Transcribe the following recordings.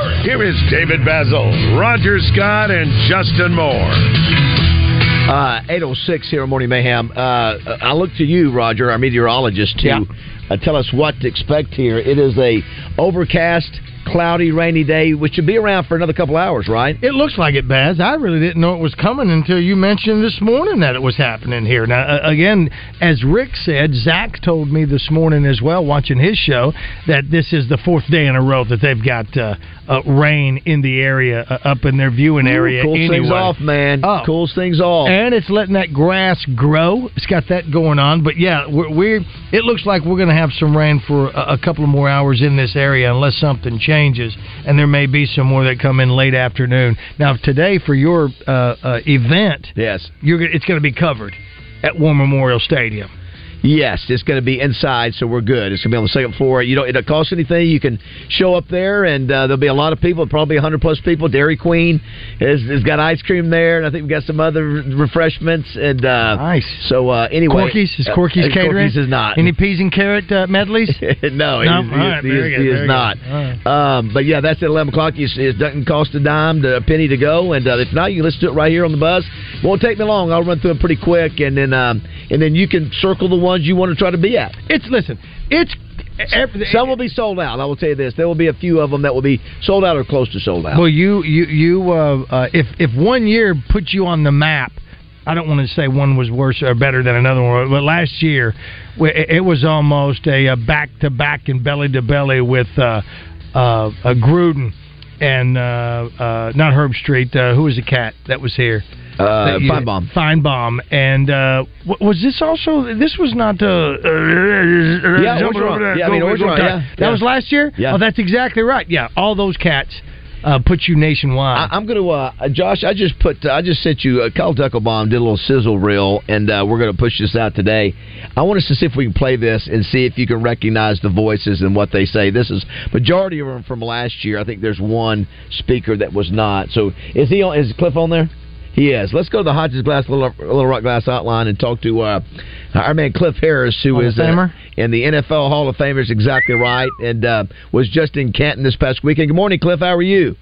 Here is David Bazzel, Roger Scott, and Justin Moore. Uh, 806 here on Morning Mayhem. Uh, I look to you, Roger, our meteorologist, to Yeah. uh, tell us what to expect here. It is a overcast, cloudy, rainy day, which should be around for another couple hours, right? It looks like it, Baz. I really didn't know it was coming until you mentioned this morning that it was happening here. Now, uh, again, as Rick said, Zach told me this morning as well, watching his show, that this is the fourth day in a row that they've got uh, uh, rain in the area, uh, up in their viewing area. Cools anyway. things off, man. Oh. Cools things off. And it's letting that grass grow. It's got that going on. But yeah, we're, we're it looks like we're going to have some rain for a, a couple of more hours in this area unless something changes. And there may be some more that come in late afternoon. Now today for your uh, uh, event, yes, you're it's going to be covered at War Memorial Stadium. Yes, it's going to be inside, so we're good. It's going to be on the second floor. You know, it don't cost anything. You can show up there, and uh, there'll be a lot of people, probably 100 plus people. Dairy Queen has, has got ice cream there, and I think we've got some other refreshments. And uh, nice. So uh, anyway, Corky's is uh, Corky's uh, catering. Corky's is not. Any peas and carrot uh, medleys? no, he, No? he, All right, he, is, he is not. right. Um, but yeah, that's at 11 o'clock. It's- It doesn't cost a dime, to, a penny to go. And uh, if not, you can listen to it right here on the bus. Won't take me long. I'll run through it pretty quick, and then um, and then you can circle the ones you want to try to be at. It's listen. It's some will be sold out. I will tell you this: there will be a few of them that will be sold out or close to sold out. Well, you you you uh, uh, if if one year puts you on the map, I don't want to say one was worse or better than another one, but last year it was almost a back to back and belly to belly with uh, uh, uh, Gruden and uh, uh, not Herbstreit. Uh, who was the cat that was here? Uh, That you- Finebaum. Finebaum, and uh, w- was this also? This was not. Uh, Yeah, jump Orgeron. over that, Yeah, I mean, Orgeron, yeah, That yeah. was last year. Yeah. Oh, that's exactly right. Yeah, all those cats uh, put you nationwide. I, I'm going to, uh, Josh. I just put, I just sent you. Uh, Kyle Duckelbaum did a little sizzle reel, and uh, we're going to push this out today. I want us to see if we can play this and see if you can recognize the voices and what they say. This is majority of them from last year. I think there's one speaker that was not. So is he on? Is Cliff on there? He is. Let's go to the Hodges Glass Little, Little Rock Glass Hotline and talk to uh, our man Cliff Harris, who Hall is uh, in the NFL Hall of Famers. Exactly right, and uh, was just in Canton this past weekend. Good morning, Cliff. How are you?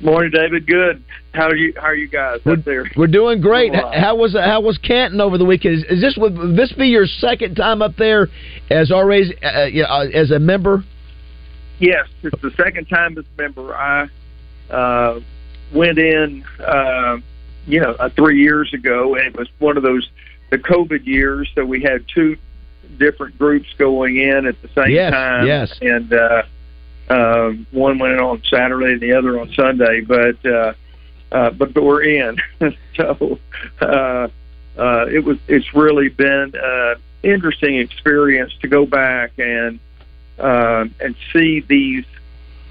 Morning, David. Good. How are you? How are you guys up there? We're doing great. Doing. How was how was Canton over the weekend? Is, is this would this be your second time up there as always uh, uh, as a member? Yes, it's the second time as a member. I uh, went in, uh, you know, uh, three years ago, and it was one of those the COVID years. So we had two different groups going in at the same Yes, time. yes. and uh, uh, one went on Saturday and the other on Sunday. But uh, uh, but but we're in. so uh, uh, it was. It's really been an interesting experience to go back and uh, and see these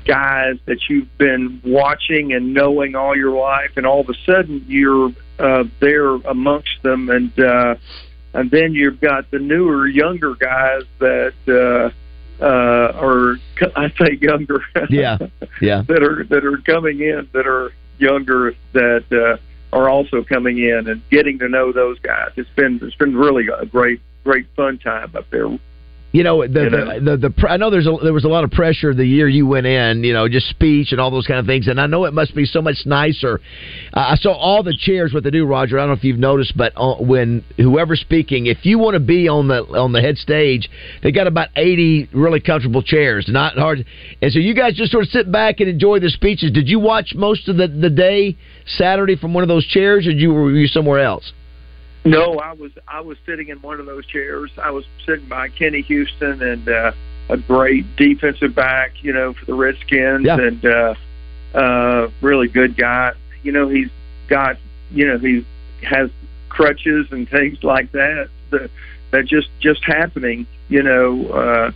guys that you've been watching and knowing all your life, and all of a sudden you're uh, there amongst them, and uh, and then you've got the newer, younger guys that uh, uh, are I say younger, Yeah, yeah. that are that are coming in that are younger that uh, are also coming in and getting to know those guys. It's been it's been really a great great fun time up there. You know the You the, know. the, the pr- I know there's a, there was a lot of pressure the year you went in. You know, just speech and all those kind of things. And I know it must be so much nicer. Uh, I saw all the chairs what they do, Roger. I don't know if you've noticed, but uh, when whoever's speaking, if you want to be on the on the head stage, they got about eighty really comfortable chairs, not hard. And so you guys just sort of sit back and enjoy the speeches. Did you watch most of the the day Saturday from one of those chairs, or did you were you somewhere else? No, I was I was sitting in one of those chairs. I was sitting by Kenny Houston and uh, a great defensive back, you know, for the Redskins, Yeah. and uh, uh, really good guy. You know, he's got you know he has crutches and things like that that that just just happening. You know, uh,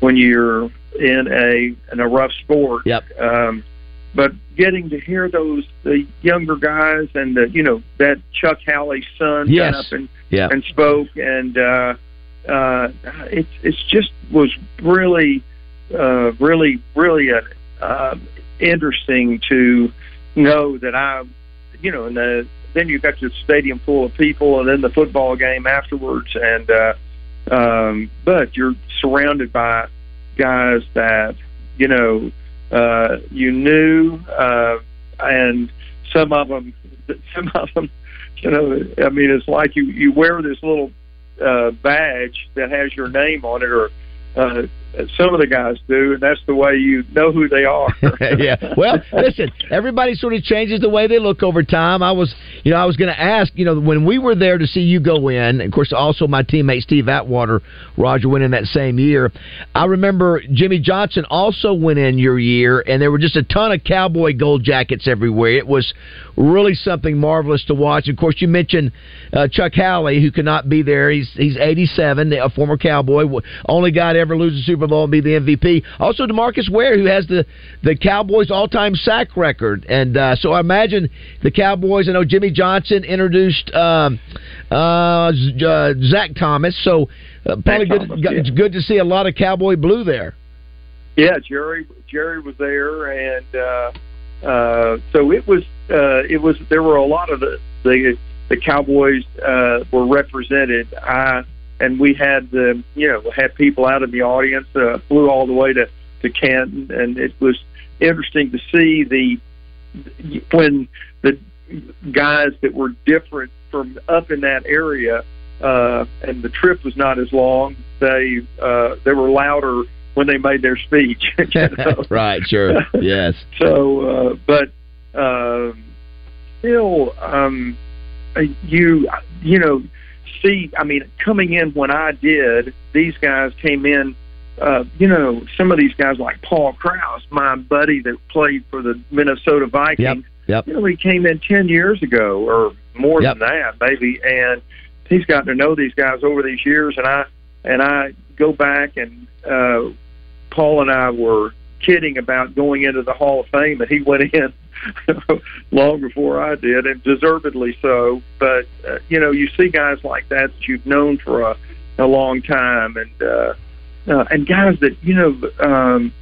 when you're in a in a rough sport. Yep. Um, but getting to hear those the younger guys and the, you know that Chuck Howley's son Yes. got up and Yeah. and spoke and uh uh it's it's just was really uh really really uh, uh interesting to know that I you know and the then you got your stadium full of people and then the football game afterwards and uh um but you're surrounded by guys that you know uh you knew uh and some of them some of them you know i mean it's like you you wear this little uh badge that has your name on it or uh some of the guys do and that's the way you know who they are yeah. Well, listen, everybody sort of changes the way they look over time. I was, you know, I was going to ask, you know, when we were there to see you go in, of course, also my teammate Steve Atwater, Roger went in that same year. I remember Jimmy Johnson also went in your year, and there were just a ton of cowboy gold jackets everywhere. It was really something marvelous to watch. Of course, you mentioned uh, Chuck Howley, who could not be there. He's he's 87, a former cowboy, only guy to ever lose a Super Bowl and be the MVP. Also, Demarcus Ware, who has the the Cowboys' all-time sack record, and uh, so I imagine the Cowboys. I know Jimmy Johnson introduced um, uh, uh, Zach Thomas, so uh, probably good Thomas, yeah. it's good to see a lot of Cowboy blue there. Yeah, Jerry Jerry was there, and uh, uh, so it was uh, it was there were a lot of the the, the Cowboys uh, were represented. I and we had the you know had people out in the audience. Uh, flew all the way to to Canton, and it was interesting to see the when the guys that were different from up in that area, uh, and the trip was not as long. They uh, they were louder when they made their speech. you know? right, sure, yes. So, uh, but um, still, um, you you know, see, I mean, coming in when I did, these guys came in. Uh, you know, some of these guys like Paul Krause, my buddy that played for the Minnesota Vikings. Yep. You know, he came in ten years ago or more Yep. than that, maybe, and he's gotten to know these guys over these years. And I and I go back and uh, Paul and I were kidding about going into the Hall of Fame, and he went in long before I did, and deservedly so. But uh, you know, you see guys like that that you've known for a, a long time, and uh, uh, and guys that you know um,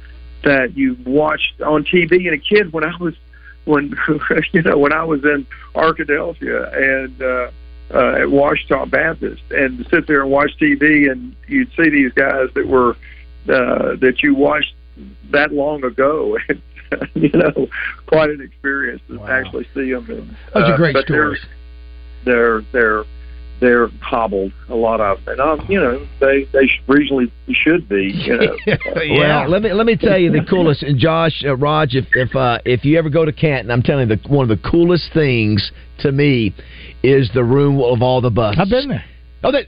that you watched on TV. And a kid when I was when you know when I was in Arkadelphia and. Uh, uh, at Ouachita Baptist, and sit there and watch TV, and you'd see these guys that were uh, that you watched that long ago. And, you know, quite an experience to Wow. actually see them. And, Those are uh, great but stories. They're they're they're hobbled a lot of them, and um, you know they they sh- reasonably should be. You know, Well, let me let me tell you the coolest. And Josh, uh, Raj, if if uh, if you ever go to Canton, I'm telling you, the, one of the coolest things to me is the room of all the buses. I've been there. Oh, that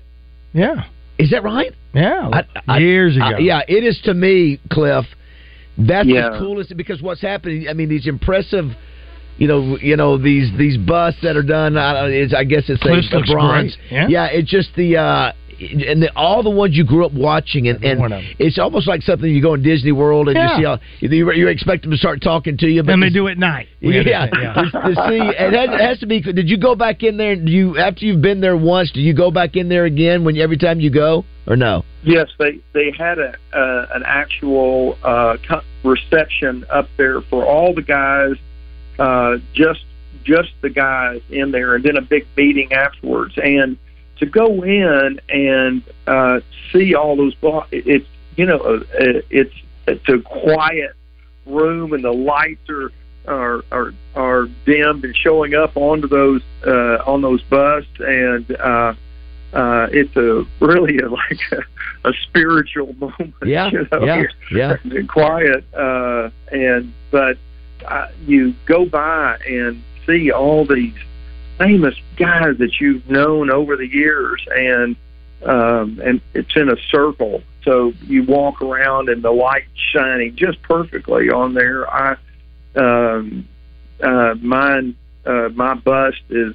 Yeah, is that right? yeah, I- I- years ago. I- yeah, it is to me, Cliff. That's Yeah. the coolest because what's happening. I mean, these impressive. You know, you know these these busts that are done. I, it's, I guess it's Cliffs a, a bronze. great, yeah. it's just the uh, and the, all the ones you grew up watching, and, and one of 'em. it's almost like something you go in Disney World and Yeah. you see how you, you expect them to start talking to you, but and they do it at night. We yeah, understand, to, to see it has, it has to be. Did you go back in there? Do you after you've been there once? Do you go back in there again when every time you go, or no? Yes, they they had a uh, an actual uh, co- reception up there for all the guys, uh, just just the guys in there, and then a big meeting afterwards. And to go in and uh, see all those, bo- it's you know uh, it's it's a quiet room, and the lights are are are, are dimmed and showing up onto those uh, on those busts, and uh, uh, it's a really a, like a, a spiritual moment. Yeah, you know, yeah, yeah. and quiet. Uh, and but uh, you go by and see all these famous guys that you've known over the years, and um, and it's in a circle. So you walk around and the light shining just perfectly on there. I um, uh, mine uh, my bust is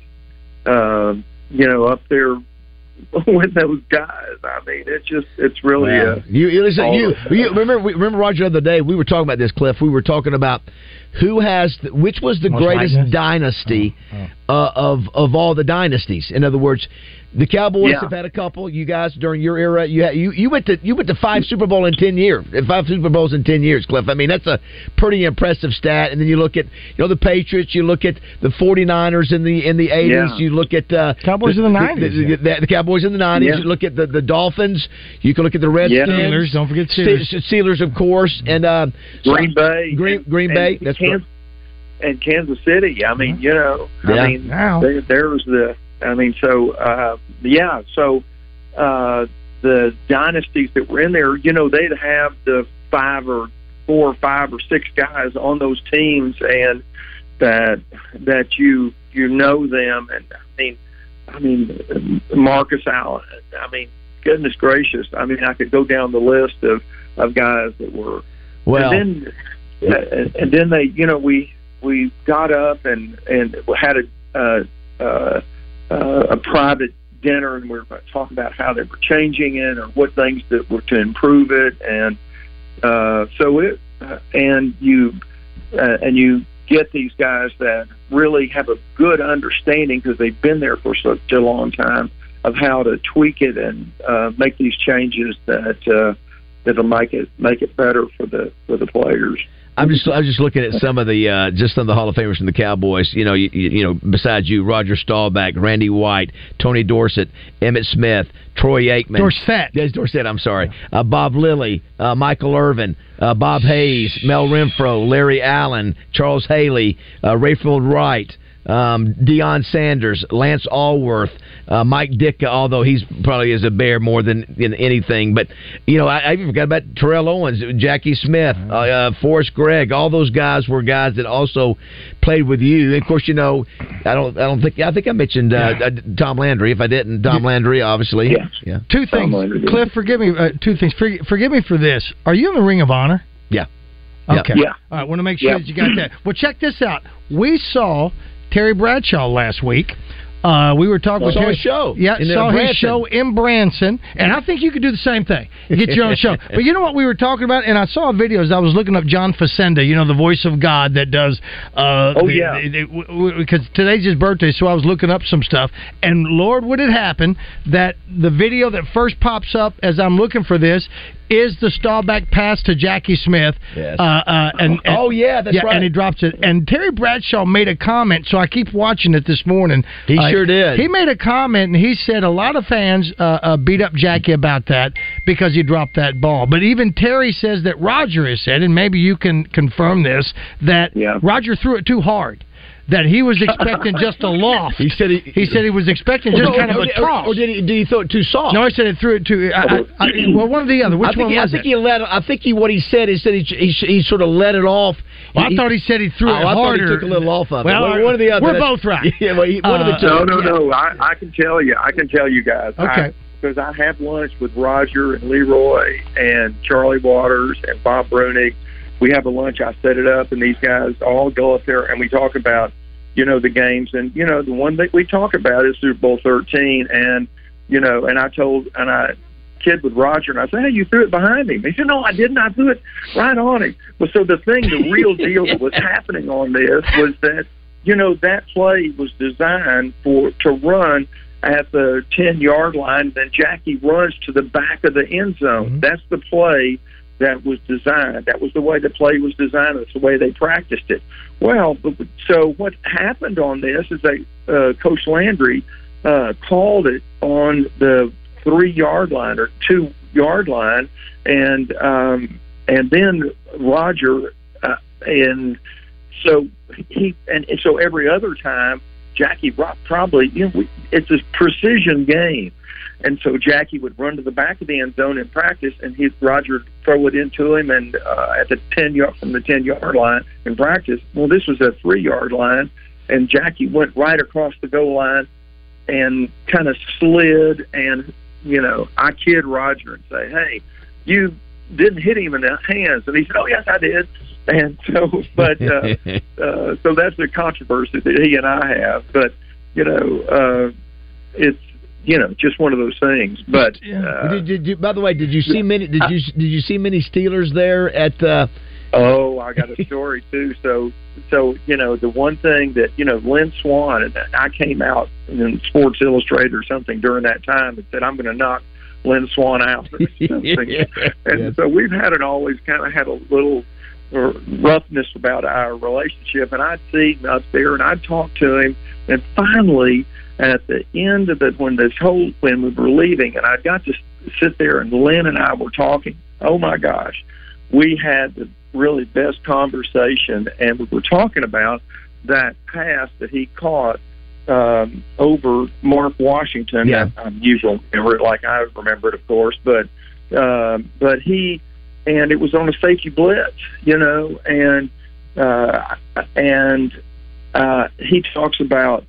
uh, you know up there with those guys. I mean, it's just it's really Yeah. You, you listen. You, you remember? we- Remember Roger the other day? We were talking about this, Cliff. We were talking about who has the, which was the Most greatest likeness? dynasty Uh, of of all the dynasties. In other words, the Cowboys Yeah. have had a couple. You guys during your era, you had, you you went to you went to five Super Bowl in ten years, five Super Bowls in ten years, Cliff. I mean that's a pretty impressive stat. And then you look at you know the Patriots, you look at the 49ers in the in the eighties, Yeah. you look at uh, Cowboys in the 90s, the, the, the Cowboys in the nineties. Yeah. You look at the, the Dolphins. You can look at the Redskins. Steelers, don't forget Ste- Steelers. Steelers, of course, and uh, Green Bay, Green, Green and Bay. That's Kansas, and Kansas City. I mean, you know, Yeah. I mean, Now. there, there was the. I mean, so uh, yeah, so uh, the dynasties that were in there, you know, they'd have the five or four or five or six guys on those teams, and that that you you know them, and I mean, I mean, Marcus Allen. I mean, goodness gracious. I mean, I could go down the list of of guys that were well. and then uh, and then they you know we we got up and and had a uh, uh, uh, a private dinner and we were talking about how they were changing it or what things that were to improve it and uh, so it uh, and you uh, and you get these guys that really have a good understanding because they've been there for such a long time of how to tweak it and uh, make these changes that uh, that'll make it make it better for the for the players. I'm just I was just looking at some of the uh, just some of the Hall of Famers from the Cowboys. You know, you, you you know, besides you, Roger Staubach, Randy White, Tony Dorsett, Emmitt Smith, Troy Aikman, Dorsett. Yes, Dorsett. I'm sorry. Uh, Bob Lilly, uh, Michael Irvin, uh, Bob Hayes, Mel Renfro, Larry Allen, Charles Haley, uh, Rayfield Wright. Um, Deion Sanders, Lance Alworth, uh, Mike Ditka, although he's probably is a bear more than, than anything. But you know, I, I even forgot about Terrell Owens, Jackie Smith, uh, uh, Forrest Gregg. All those guys were guys that also played with you. And of course, you know, I don't, I don't think, I think I mentioned uh, uh, Tom Landry. If I didn't, Tom Landry, obviously. Yeah. yeah. Two things, Landry, yeah. Cliff. Forgive me. Uh, two things. Forgive, forgive me for this. Are you in the Ring of Honor? Yeah. Yeah. Okay. Yeah. All right. Want to make sure Yeah. that you got that. Well, check this out. We saw Terry Bradshaw last week. Uh, we were talking with Saw Terry. his show Yeah, in, saw his show in Branson, and I think you could do the same thing. Get your own show. But you know what we were talking about, and I saw videos. I was looking up John Facenda, you know, the voice of God that does. Uh, Oh, the- yeah. the- the- w- w- because today's his birthday, so I was looking up some stuff. And Lord, would it happen that the video that first pops up as I'm looking for this is the Staubach pass to Jackie Smith. Yes. Uh, uh, and, and- Oh, yeah, that's yeah, right. And he drops it. And Terry Bradshaw made a comment, so I keep watching it this morning. He Uh, sure did. He made a comment, and he said a lot of fans uh, uh, beat up Jackie about that because he dropped that ball. But even Terry says that Roger has said, and maybe you can confirm this, that Yeah. Roger threw it too hard. That he was expecting just a loft. He said he, He said he was expecting just Or- kind of a or- toss. Or did he, did he throw it too soft? no, I said it threw it too. I, I, I, well, one or the other. Which I think, one he, I think it? he let. I think he what he said is that he, he he sort of let it off. Well, I thought he said he threw oh, it I thought harder. he took a little off of it. Well, one, one or the other. We're both right. Yeah, well, he, one of the Uh, two. No, no, Yeah. no. I, I can tell you. I can tell you guys. Okay. Because I, have lunch with Roger and Leroy and Charlie Waters and Bob Breunig. We have a lunch. I set it up, and these guys all go up there, and we talk about, you know, the games. And you know, the one that we talk about is Super Bowl 13. And you know, and I told, and I kid with Roger, and I said, "Hey, you threw it behind him." He said, "No, I didn't. I threw it right on him." Well, so the thing, the real deal that was happening on this was that you know that play was designed for to run at the 10 yard line then jackie runs to the back of the end zone mm-hmm. that's the play that was designed. That was the way the play was designed. That's the way they practiced it. Well so what happened on this is that uh, coach landry uh, called it on the three yard line or two yard line and um, and then roger uh, and so he and, so every other time Jackie probably you know it's a precision game, and so Jackie would run to the back of the end zone in practice, and he Roger would throw it into him, and uh, at the ten yard from the ten yard line in practice. Well, this was a three yard line, and Jackie went right across the goal line and kind of slid, and you know I kid Roger and say, hey, you didn't hit him in the hands, and he said, oh yes I did. And so, but uh, uh, so that's the controversy that he and I have. But you know, uh, it's you know, just one of those things. But uh, did, did you, by the way, did you see many? Did you did you see many Steelers there at? Uh, Oh, I got a story too. So, so you know, the one thing that you know, Lynn Swann, and I came out in Sports Illustrated or something during that time and said, "I'm going to knock Lynn Swann out." Or something. And Yes. so we've had it always kind of had a little uh, roughness about our relationship. And I'd see him up there, and I'd talk to him, and finally, at the end of it, when this whole when we were leaving, and I got to sit there, and Lynn and I were talking. Oh my gosh, we had the really best conversation, and we were talking about that pass that he caught um, over Mark Washington. Yeah. I'm usually remember it like I remember it, of course, but um, but he and it was on a safety blitz, you know, and uh, and uh, he talks about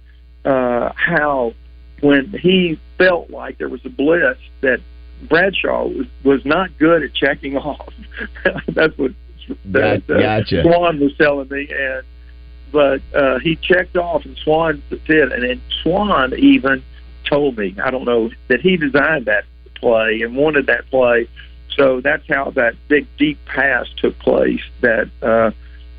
uh, how when he felt like there was a blitz that Bradshaw was was not good at checking off. That's what that Got- gotcha. Swann was telling me, and but uh, he checked off, and Swann did, and then Swann even told me, I don't know, that he designed that play and wanted that play. So that's how that big deep pass took place. That uh,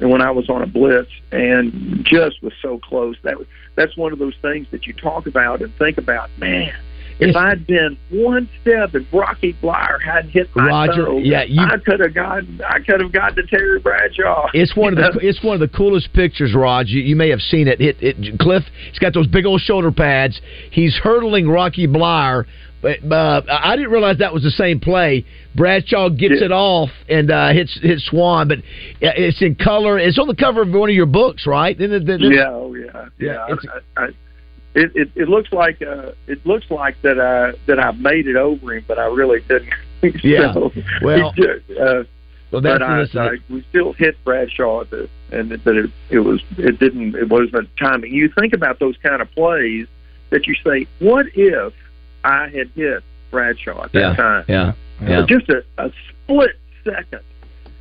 and when I was on a blitz and just was so close. That was that's one of those things that you talk about and think about. Man, if I'd been one step and Rocky Bleier hadn't hit my Roger, toe, yeah, you- I could have gotten I could have gotten to Terry Bradshaw. It's one of the it's one of the coolest pictures, Rod. You, you may have seen it. It, it. Cliff, he's got those big old shoulder pads. He's hurdling Rocky Bleier. But uh, I didn't realize that was the same play. Bradshaw gets Yeah. it off and uh, hits hits Swann, but it's in color. It's on the cover of one of your books, right? It- isn't it- yeah, oh yeah, Yeah, yeah. I, I, it, it it looks like uh, it looks like that I that I made it over him, but I really didn't. Yeah. so, Well- just, uh, Well, that's but I, I, we still hit Bradshaw at the, and it, but it it was it didn't it wasn't timing. You think about those kind of plays that you say, what if I had hit Bradshaw at that yeah, time? yeah, yeah. But just a, a split second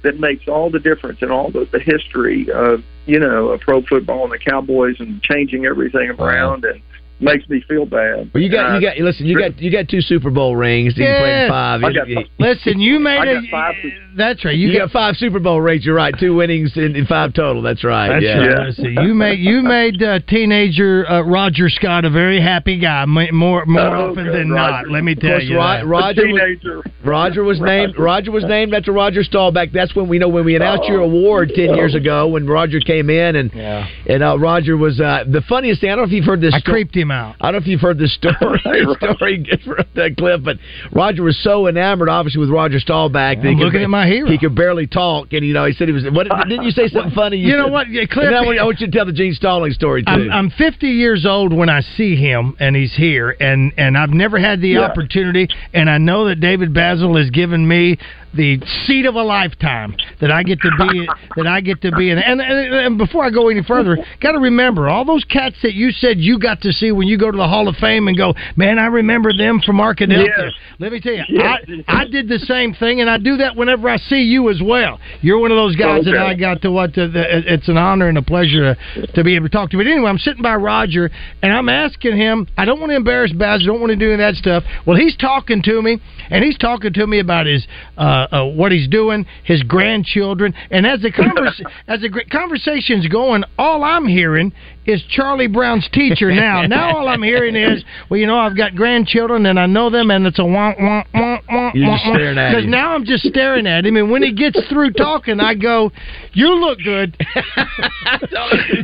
that makes all the difference in all the, the history of you know of pro football and the Cowboys and changing everything around and makes me feel bad. Well, you got And you I- got listen. You got you got two Super Bowl rings. You played Yeah. five. I got- you- Listen, you made I a. got five- That's right. You, You, got five Super Bowl rings. You're right. Two winnings in, in five total. That's right. That's yeah. right. Yeah. Listen, you made you made uh, teenager uh, Roger Scott a very happy guy more more Oh, often good, than Roger. not. Let me tell course, you. Ro- that. a Roger was, teenager. Roger was named Roger. Roger was named after Roger Staubach. That's when we know when we announced your award ten years ago when Roger came in and Yeah. and uh, Roger was uh, the funniest thing. I don't know if you've heard this. I sto- creeped him out. I don't know if you've heard this story story from that clip, but Roger was so enamored, obviously, with Roger Staubach. that I'm he could- looking at my hero. He could barely talk, and you know, he said he was. What didn't you say something funny? You know said- what, yeah, Cliff- And I want, I want you to tell the Gene Stalling story too. I'm, I'm 50 years old when I see him, and he's here, and and I've never had the Yeah. opportunity, and I know that David Bazzel has given me the seat of a lifetime that I get to be that I get to be in. And, and, and before I go any further, got to remember all those cats that you said you got to see when you go to the Hall of Fame and go, man, I remember them from Arkadelphia. Yes. Let me tell you, Yes. I I did the same thing, and I do that whenever I see you as well. You're one of those guys that I got to what. To, the, it's an honor and a pleasure to, to be able to talk to. But anyway, I'm sitting by Roger, and I'm asking him. I don't want to embarrass Baz. I don't want to do any of that stuff. Well, he's talking to me, and he's talking to me about his uh, uh, what he's doing, his grandchildren, and as the convers- as the conversation's going, all I'm hearing is Charlie Brown's teacher. Now, now all I'm hearing is, well, you know, I've got grandchildren, and I know them, and it's a wah wah wah wah. You're at Because now I'm just staring at him, and when he gets through talking, I go, "You look good."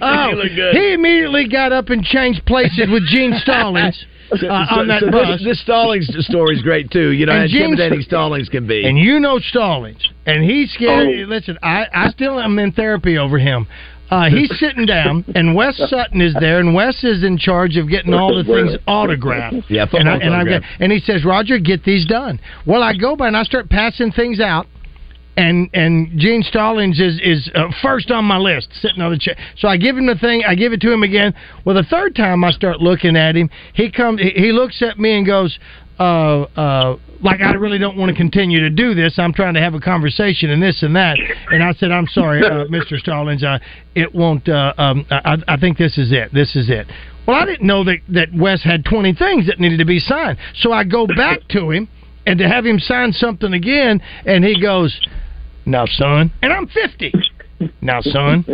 oh, You look good. he immediately got up and changed places with Gene Stallings uh, So- on that so bus. This, this Stallings story is great too. You know, And intimidating Stallings can be. and you know Stallings, and he's scared. Oh. Listen, I, I still am in therapy over him. Uh, he's sitting down, and Wes Sutton is there, and Wes is in charge of getting all the things autographed. Yeah, and, I, and, and he says, Roger, get these done. Well, I go by and I start passing things out. And and Gene Stallings is is uh, first on my list, sitting on the chair. So I give him the thing, I give it to him again. Well, the third time I start looking at him, he comes, he, looks at me and goes, uh, uh, like I really don't want to continue to do this. I'm trying to have a conversation and this and that. And I said, I'm sorry, uh, Mr. Stallings, uh, it won't. Uh, um, I, I think this is it. This is it. Well, I didn't know that that Wes had twenty things that needed to be signed. So I go back to him and to have him sign something again, and he goes, "Now, son," and I'm fifty. Now, son,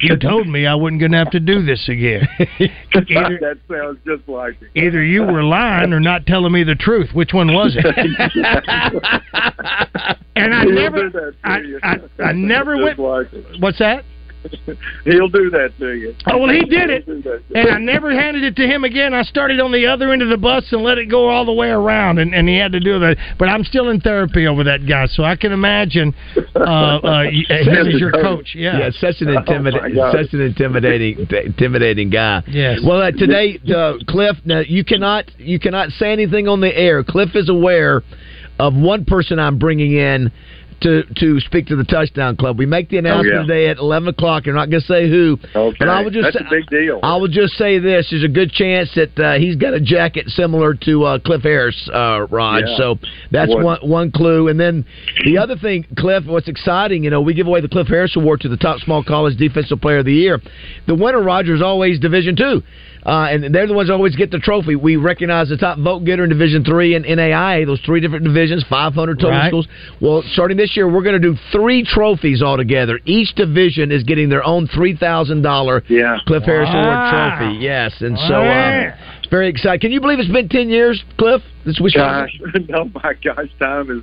you told me I wasn't going to have to do this again. either, that sounds just like it. either you were lying or not telling me the truth. Which one was it? and I never, do that to I. I, I never Just went. like it. What's that? He'll do that to you. Oh well, he did it, He'll do that to and. I never handed it to him again. I started on the other end of the bus and let it go all the way around, and, and he had to do that. But I'm still in therapy over that guy, so I can imagine uh, uh, him as your coach. Yeah. Yeah, such an Oh, intimidating, God. such an intimidating, intimidating guy. Yes. Well, uh, today, uh, Cliff, now you cannot, you cannot say anything on the air. Cliff is aware of one person I'm bringing in to to speak to the touchdown club. We make the announcement Oh, yeah. today at eleven o'clock. You're not going to say who, Okay. but I will just That's a big deal. I will just say this: there's a good chance that uh, he's got a jacket similar to uh, Cliff Harris, uh, Rod. Yeah. So that's What? one one clue. And then the other thing, Cliff, what's exciting, you know, we give away the Cliff Harris Award to the top small college defensive player of the year. The winner, Roger, is always Division Two. Uh, and they're the ones that always get the trophy. We recognize the top vote getter in Division Three and NAIA, those three different divisions, 500 total Right. schools. Well, starting this year, we're going to do three trophies altogether. Each division is getting their own three thousand dollar Yeah. Cliff Harris Wow. Award trophy. Yes, and so Wow. uh, it's very exciting. Can you believe it's been ten years, Cliff? This we Gosh, no, my gosh, time is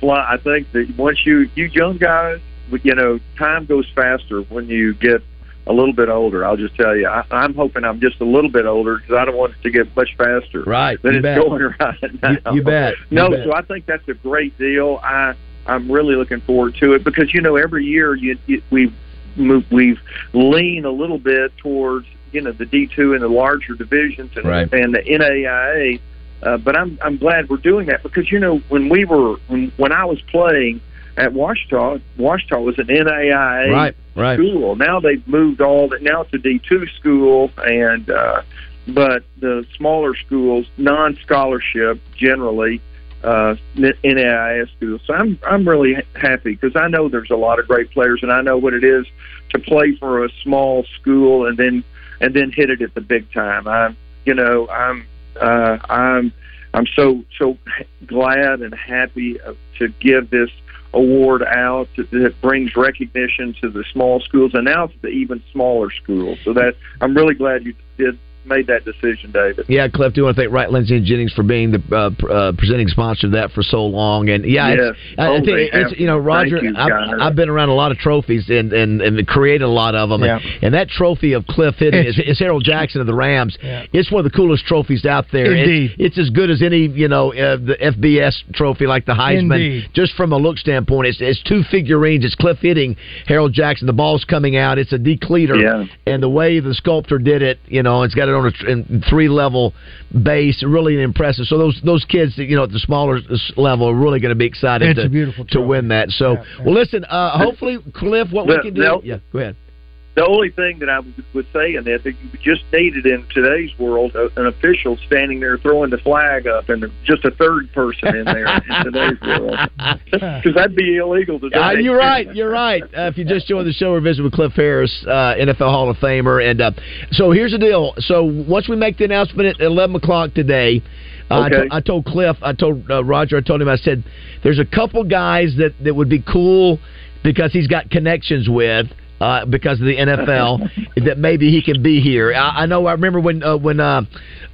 fly. I think that once you you young guys, you know, time goes faster when you get a little bit older. I'll just tell you, I, I'm hoping I'm just a little bit older because I don't want it to get much faster Right, than you it's bet. going right now. You- you bet, you No, bet. so I think that's a great deal. I I'm really looking forward to it because you know every year you, you we move we've lean a little bit towards you know the D two and the larger divisions and Right. and the NAIA. Uh, but I'm I'm glad we're doing that because you know when we were when when I was playing at Ouachita, Ouachita was an NAIA Right, right. school. Now they've moved all that. Now it's a D two school, and uh, but the smaller schools, non scholarship generally, uh, NAIS schools. So I'm I'm really happy because I know there's a lot of great players, and I know what it is to play for a small school and then and then hit it at the big time. I'm you know I'm uh, I'm I'm so so glad and happy uh, to give this award out that brings recognition to the small schools and now to the even smaller schools. So that I'm really glad you did made that decision, David. Yeah, Cliff, do you want to thank Wright Lindsey and Jennings for being the uh, uh, presenting sponsor of that for so long. And yeah, Yes. it's, I, I Oh, think it's, you know, Roger, you, I've. I've been around a lot of trophies and and, and created a lot of them. Yeah. And, and that trophy of Cliff hitting is, is Harold Jackson of the Rams. Yeah. It's one of the coolest trophies out there. Indeed. it's as good as any you know uh, the FBS trophy like the Heisman. Indeed. Just from a look standpoint, it's it's two figurines. It's Cliff hitting Harold Jackson. The ball's coming out. It's a decleater. Yeah. And the way the sculptor did it, you know, it's got it on a in three level base, really impressive. So those those kids, you know, at the smaller level, are really going to be excited It's to, a beautiful to win that. So, Yeah, yeah. well, listen, uh, hopefully, Cliff, what we can do, yeah, go ahead. The only thing that I was, was saying that, that you just needed in today's world uh, an official standing there throwing the flag up and just a third person in there in today's world because that'd be illegal today. Uh, you're right. You're right. Uh, if you just joined the show, we're visiting with Cliff Harris, uh, NFL Hall of Famer. And uh, so here's the deal. So once we make the announcement at 11 o'clock today, uh, I, Okay. to- I told Cliff, I told uh, Roger, I told him, I said, there's a couple guys that, that would be cool because he's got connections with. Uh, because of the NFL, that maybe he can be here. I, I know. I remember when uh, when uh,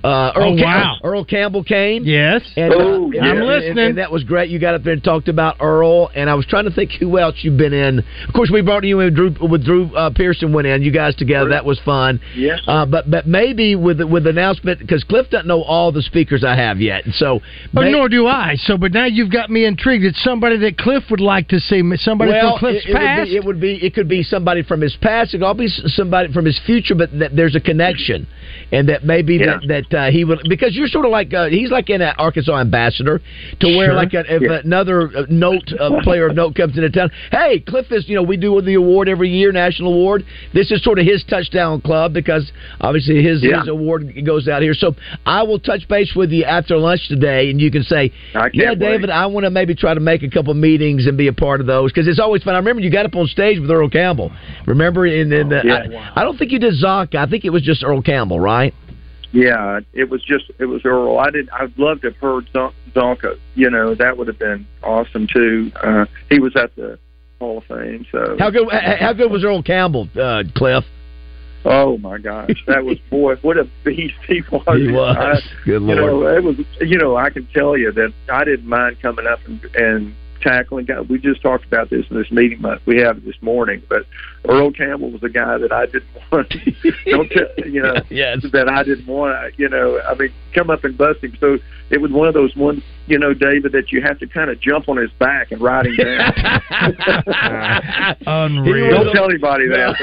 uh, Earl, Oh, Cam- wow. Earl Campbell came. Yes. And, Oh, uh, yeah. I'm listening. And, that was great. You got up there and talked about Earl, and I was trying to think who else you've been in. Of course, we brought you in. Drew, with Drew uh, Pearson went in. You guys together. That was fun. Yes. Uh, but but maybe with with announcement because Cliff doesn't know all the speakers I have yet, and so. But may- nor do I. So, but now you've got me intrigued. It's somebody that Cliff would like to see. Somebody well, from Cliff's it, it past. Would be, it would be. It could be somebody from his past. It could all be somebody from his future. But that there's a connection, and that maybe Yeah. that that uh, he would because you're sort of like uh, he's like an Arkansas ambassador to where Sure. like a, if Yeah. another uh, note uh, player of note comes into town. Hey, Cliff is you know we do the award every year, national award. This is sort of his touchdown club because obviously his Yeah. his award goes out here. So I will touch base with you after lunch today, and you can say, yeah, wait. David, I want to maybe try to make a couple meetings and be a part of those because it's always fun. I remember you got up on stage with Earl Campbell. Remember in, in the, Yeah. I, I don't think you did Zoc. I think it was just Earl Campbell, right? Yeah, it was just it was Earl. I did. I'd love to have heard Csonka. You know, that would have been awesome too. Uh, he was at the Hall of Fame. So How good? How good was Earl Campbell, uh, Cliff? Oh my gosh, that was boy, what a beast he was. He was. I, Good you lord. know, it was. You know, I can tell you that I didn't mind coming up and, and tackling. We just talked about this in this meeting we had this morning. But Earl Campbell was a guy that I didn't want. don't tell, you know Yes. that I didn't want. You know, I mean, come up and bust him. So it was one of those ones, you know, David, that you have to kind of jump on his back and ride him down. Unreal. Don't tell anybody that.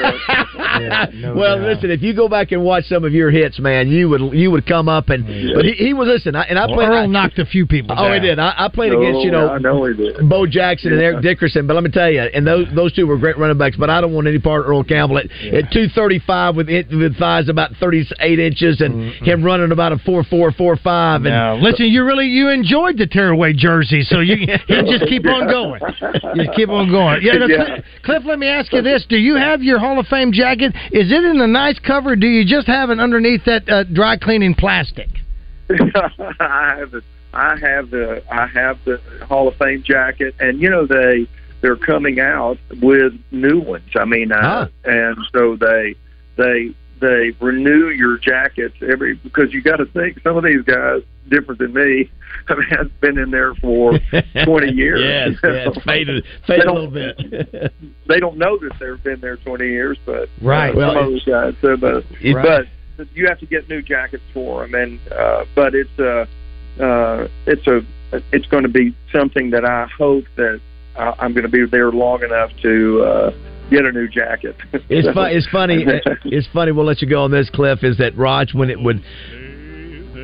though. well, listen, if you go back and watch some of your hits, man, you would you would come up and. But he, he was listen, I, and I Well, played. Earl I, knocked a few people. oh, down. he did. I, I played Oh, against you know know. Bo Jackson and Eric Dickerson, but let me tell you, and those those two were great running backs. But I don't want any part of Earl Campbell at, at two thirty five with it, with thighs about thirty eight inches and him running about a four four four five. And Now, listen, you really you enjoyed the tearaway jersey, so you you just keep on going. You keep on going. Yeah, now, Yeah. Cliff, Cliff, let me ask you this: Do you have your Hall of Fame jacket? Is it in a nice cover? Or do you just have it underneath that uh, dry cleaning plastic? I have the I have the I have the Hall of Fame jacket, and you know they they're coming out with new ones. I mean, uh, Ah. and so they they they renew your jackets every because you got to think some of these guys different than me have have been in there for twenty years. yes, yes, faded faded a little bit. They don't know that they've been there twenty years, but Right. uh, Well, those guys. So, but It- but you have to get new jackets for them, and uh, but it's uh, uh, it's a it's going to be something that I hope that uh, I'm going to be there long enough to uh, get a new jacket. It's So- fun. It's funny. It's funny. We'll let you go on this, Cliff. Is that Raj when it would.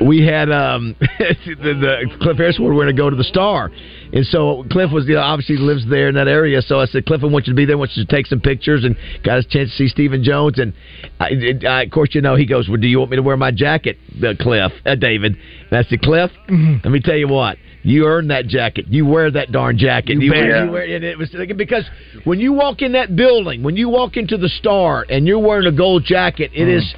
We had um, the, the Cliff Harris. Going to go to the Star, and so Cliff was you know, obviously lives there in that area. So I said, Cliff, I want you to be there. I want you to take some pictures, and got a chance to see Stephen Jones. And I, I, of course, you know, he goes, "Well, do you want me to wear my jacket, uh, Cliff, uh, David?" And I said, "Cliff, let me tell you what." You earned that jacket. You wear that darn jacket. You, bet. wear, you wear, and it was because when you walk in that building, when you walk into the Star, and you're wearing a gold jacket, it is.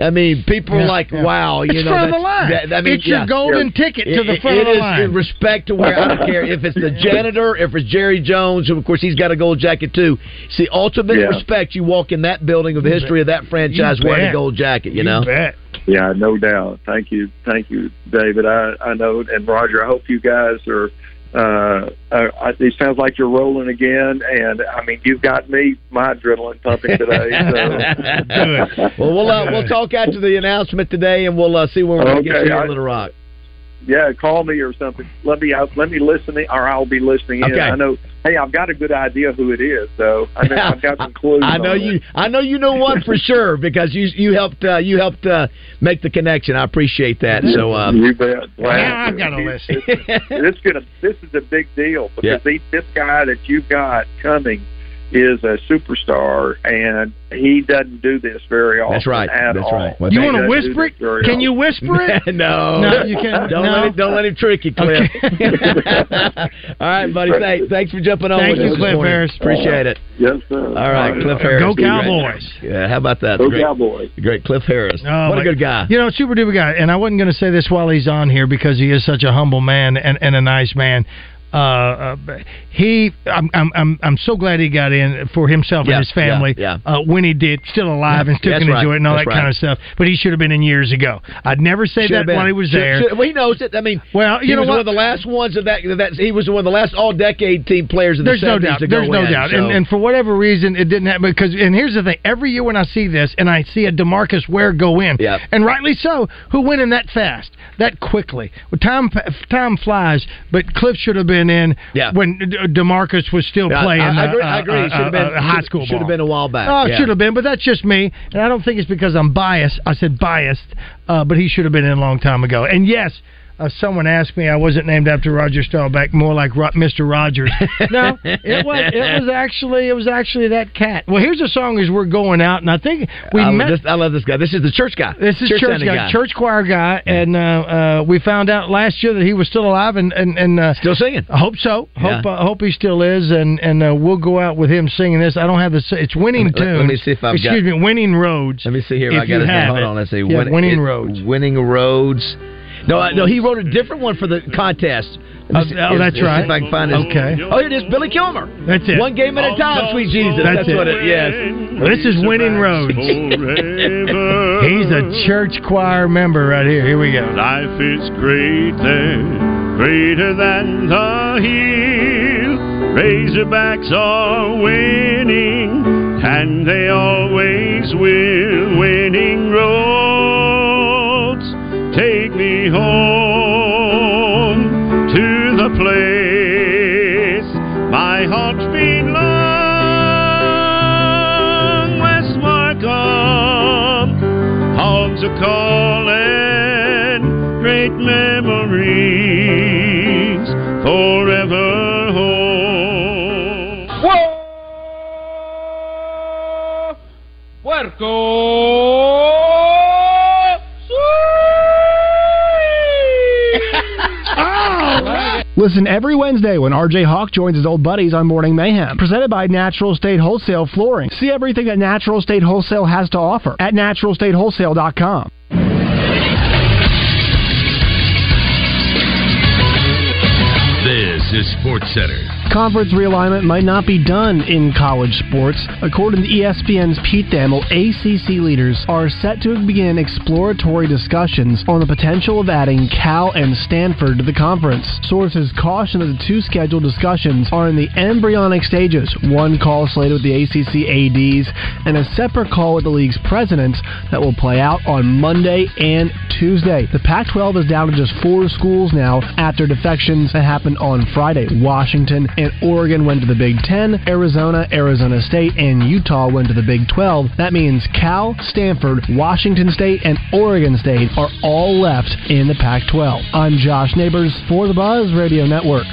I mean, people are like, yeah. "Wow!" You It's know, front of the line. that- I mean, It's your golden Yeah. ticket to the It- front it of the is line. in respect to where I don't care if it's the janitor, if it's Jerry Jones, who of course he's got a gold jacket too. See, ultimate Yeah. respect. You walk in that building of the history of that franchise You wearing a gold jacket. You, know, bet. Yeah, no doubt. Thank you, thank you, David. I I know, and Roger. I hope you guys are. Uh, uh, I- it sounds like you're rolling again, and I mean, you've got me my adrenaline pumping today. So. well, we'll uh, we'll talk after the announcement today, and we'll uh, see when we're going to get Okay, I- in Little Rock. Yeah, call me or something. Let me out. Let me listen, in, or I'll be listening in. Okay. I know. Hey, I've got a good idea who it is, though. I know I've got some clues. I know on you. it. I know you know one for sure because you you helped uh, you helped uh, make the connection. I appreciate that. So uh, you bet. Wow. Now I've got to listen. It's gonna. This is a big deal because Yeah. this guy that you've got coming is a superstar, and he doesn't do this very often. That's right. At That's all. right. Well, You want to whisper it? very Can you whisper it? no, No, you can't- Don't no. let him, don't let him trick you, Cliff. Okay. All right, buddy. Thanks, thanks for jumping on Thank with you, us this Cliff. Harris. Appreciate it. Yes, sir. All right, Cliff Harris. Go Great. Cowboys. Yeah, how about that? Go Great- Cowboys. Great, Cliff Harris. Oh, what a good guy. You know, super duper guy. And I wasn't going to say this while he's on here because he is such a humble man and, and a nice man. Uh, uh, he, I'm, I'm, I'm, I'm so glad he got in for himself Yeah, and his family. yeah, Uh, when he did, still alive and still can right, enjoy it and all that's that kind of stuff. But he should have been in years ago. I'd never say Should that been. while he was Should- there. should- well, he knows it. I mean, Well, you he know was what? one of the last ones of that. that he was one of the last all-decade team players in There's the no doubt. There's no in, doubt. so- And, and for whatever reason, it didn't happen. Because and here's the thing: every year when I see this, and I see a Demarcus Ware go in, Yeah. and rightly so, who went in that fast, that quickly. Well, time time flies, but Cliff should have been in Yeah. when Demarcus was still Yeah, playing. I, I agree. uh, I agree. uh, It should have been uh, uh, high school. Should have been a while back. Oh, yeah. should have been, but that's just me, and I don't think it's because I'm biased. I said biased, uh, but he should have been in a long time ago. And yes, uh, someone asked me, I wasn't named after Roger Staubach, more like Ro- Mr. Rogers. no, it was it was actually it was actually that cat. Well, here's a song as we're going out, and I think we I, met. love this, I love this guy. This is the church guy. This is church, sounding guy, church choir guy, and uh, uh, we found out last year that he was still alive and and, and uh, Still singing. I hope so. Hope Yeah. uh, hope he still is, and and uh, we'll go out with him singing this. I don't have the. s- It's winning Let tune. let me see if I've Excuse got- me, winning roads. Let me see here. If I got you his name. have Hold it. on. Let's see. Yeah, Win- winning it- roads. Winning roads. No, I, no, he wrote a different one for the contest. Let me Oh, see- oh, let's- that's right. If I can find his. Okay. Oh, here it is. Billy Kilmer. That's it. One game at a time, sweet Jesus. That's That's, it. what it. Yes. Well, this is winning roads. He's a church choir member right here. Here we go. Life is great there, greater than the hill. Razorbacks are winning, and they always will. Winning roads, take me home to the place my heart's been long. West Markham. Are calling, great memories forever home. Listen every Wednesday when RJ Hawk joins his old buddies on Morning Mayhem. Presented by Natural State Wholesale Flooring. See everything that Natural State Wholesale has to offer at naturalstatewholesale.com. This is Sports Center. Conference realignment might not be done in college sports. According to ESPN's Pete Thamel, ACC leaders are set to begin exploratory discussions on the potential of adding Cal and Stanford to the conference. Sources caution that the two scheduled discussions are in the embryonic stages. One call slated with the ACC ADs and a separate call with the league's presidents that will play out on Monday and Tuesday. The Pac 12 is down to just four schools now after defections that happened on Friday. Washington and Oregon went to the Big Ten, Arizona, Arizona State, and Utah went to the Big 12. That means Cal, Stanford, Washington State, and Oregon State are all left in the Pac 12. I'm Josh Neighbors for the Buzz Radio Network.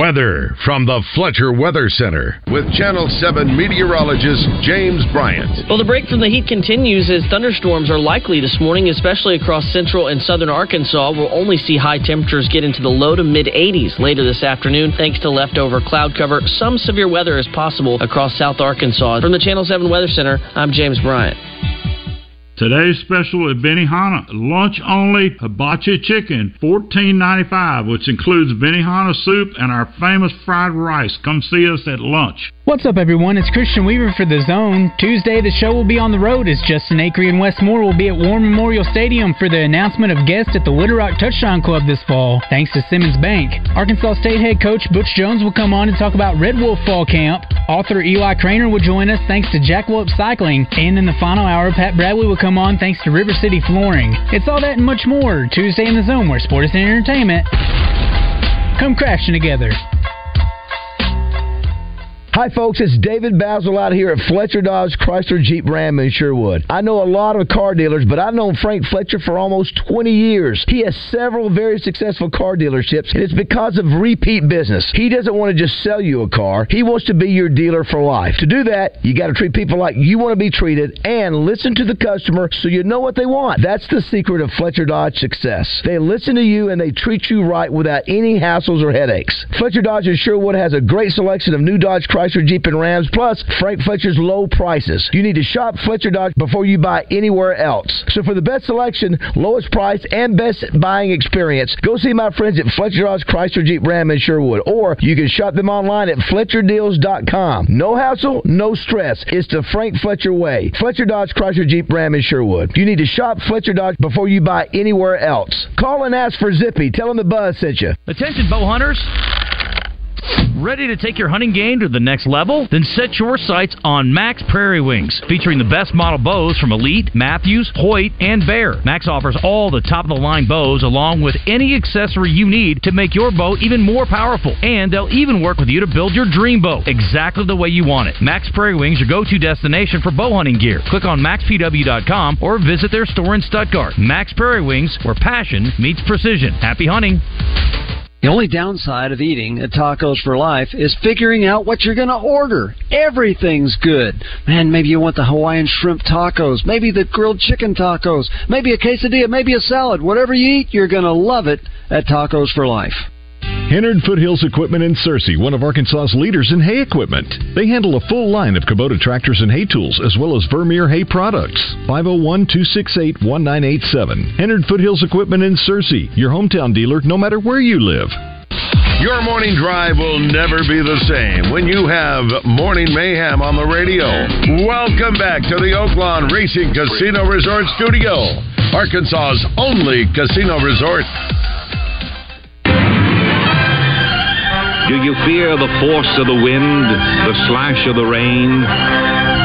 Weather from the Fletcher Weather Center with Channel 7 meteorologist James Bryant. Well, the break from the heat continues as thunderstorms are likely this morning, especially across central and southern Arkansas. We'll only see high temperatures get into the low to mid 80s later this afternoon, thanks to leftover cloud cover. Some severe weather is possible across South Arkansas. From the Channel 7 Weather Center, I'm James Bryant. Today's special at Benihana, lunch only hibachi chicken, fourteen ninety five, which includes Benihana soup and our famous fried rice. Come see us at lunch. What's up, everyone? It's Christian Weaver for The Zone. Tuesday, the show will be on the road as Justin Acree and Wes Moore will be at War Memorial Stadium for the announcement of guests at the Little Rock Touchdown Club this fall, thanks to Simmons Bank. Arkansas State head coach Butch Jones will come on and talk about Red Wolf Fall Camp. Author Eli Craner will join us thanks to Jack Wolf Cycling. And in the final hour, Pat Bradley will come on thanks to River City Flooring. It's all that and much more Tuesday in The Zone, where sport is entertainment. Come crashing together. Hi, folks. It's David Bazzel out here at Fletcher Dodge Chrysler Jeep Ram in Sherwood. I know a lot of car dealers, but I've known Frank Fletcher for almost 20 years. He has several very successful car dealerships, and it's because of repeat business. He doesn't want to just sell you a car, he wants to be your dealer for life. To do that, you got to treat people like you want to be treated and listen to the customer so you know what they want. That's the secret of Fletcher Dodge success. They listen to you and they treat you right without any hassles or headaches. Fletcher Dodge in Sherwood has a great selection of new Dodge Chrysler Jeep and Rams, plus Frank Fletcher's low prices. You need to shop Fletcher Dodge before you buy anywhere else. So for the best selection, lowest price, and best buying experience, go see my friends at Fletcher Dodge Chrysler Jeep Ram in Sherwood, or you can shop them online at FletcherDeals.com. No hassle, no stress. It's the Frank Fletcher way. Fletcher Dodge Chrysler Jeep Ram in Sherwood. You need to shop Fletcher Dodge before you buy anywhere else. Call and ask for Zippy. Tell them the buzz sent you. Attention, bow hunters. Ready to take your hunting game to the next level? Then set your sights on Mack's Prairie Wings, featuring the best model bows from Elite, Mathews, Hoyt, and Bear. Mack's offers all the top of the line bows along with any accessory you need to make your bow even more powerful. And they'll even work with you to build your dream bow exactly the way you want it. Mack's Prairie Wings, your go to destination for bow hunting gear. Click on mackspw.com or visit their store in Stuttgart. Mack's Prairie Wings, where passion meets precision. Happy hunting. The only downside of eating at Tacos for Life is figuring out what you're going to order. Everything's good. Man, maybe you want the Hawaiian shrimp tacos, maybe the grilled chicken tacos, maybe a quesadilla, maybe a salad. Whatever you eat, you're going to love it at Tacos for Life. Hennard Foothills Equipment in Searcy, one of Arkansas's leaders in hay equipment. They handle a full line of Kubota tractors and hay tools, as well as Vermeer hay products. 501 268 1987. Hennard Foothills Equipment in Searcy, your hometown dealer, no matter where you live. Your morning drive will never be the same when you have Morning Mayhem on the radio. Welcome back to the Oaklawn Racing Casino Resort Studio, Arkansas's only casino resort. Do you fear the force of the wind, the slash of the rain?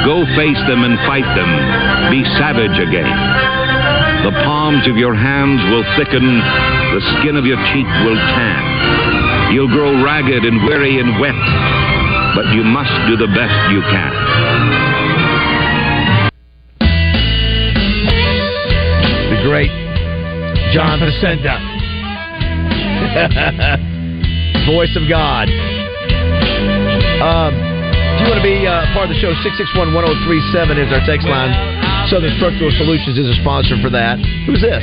Go face them and fight them. Be savage again. The palms of your hands will thicken, the skin of your cheek will tan. You'll grow ragged and weary and wet, but you must do the best you can. The great John Facenda. Voice of God. Um, if you want to be uh, part of the show, 661 1037 is our text line. Southern Structural Solutions is a sponsor for that. Who's this?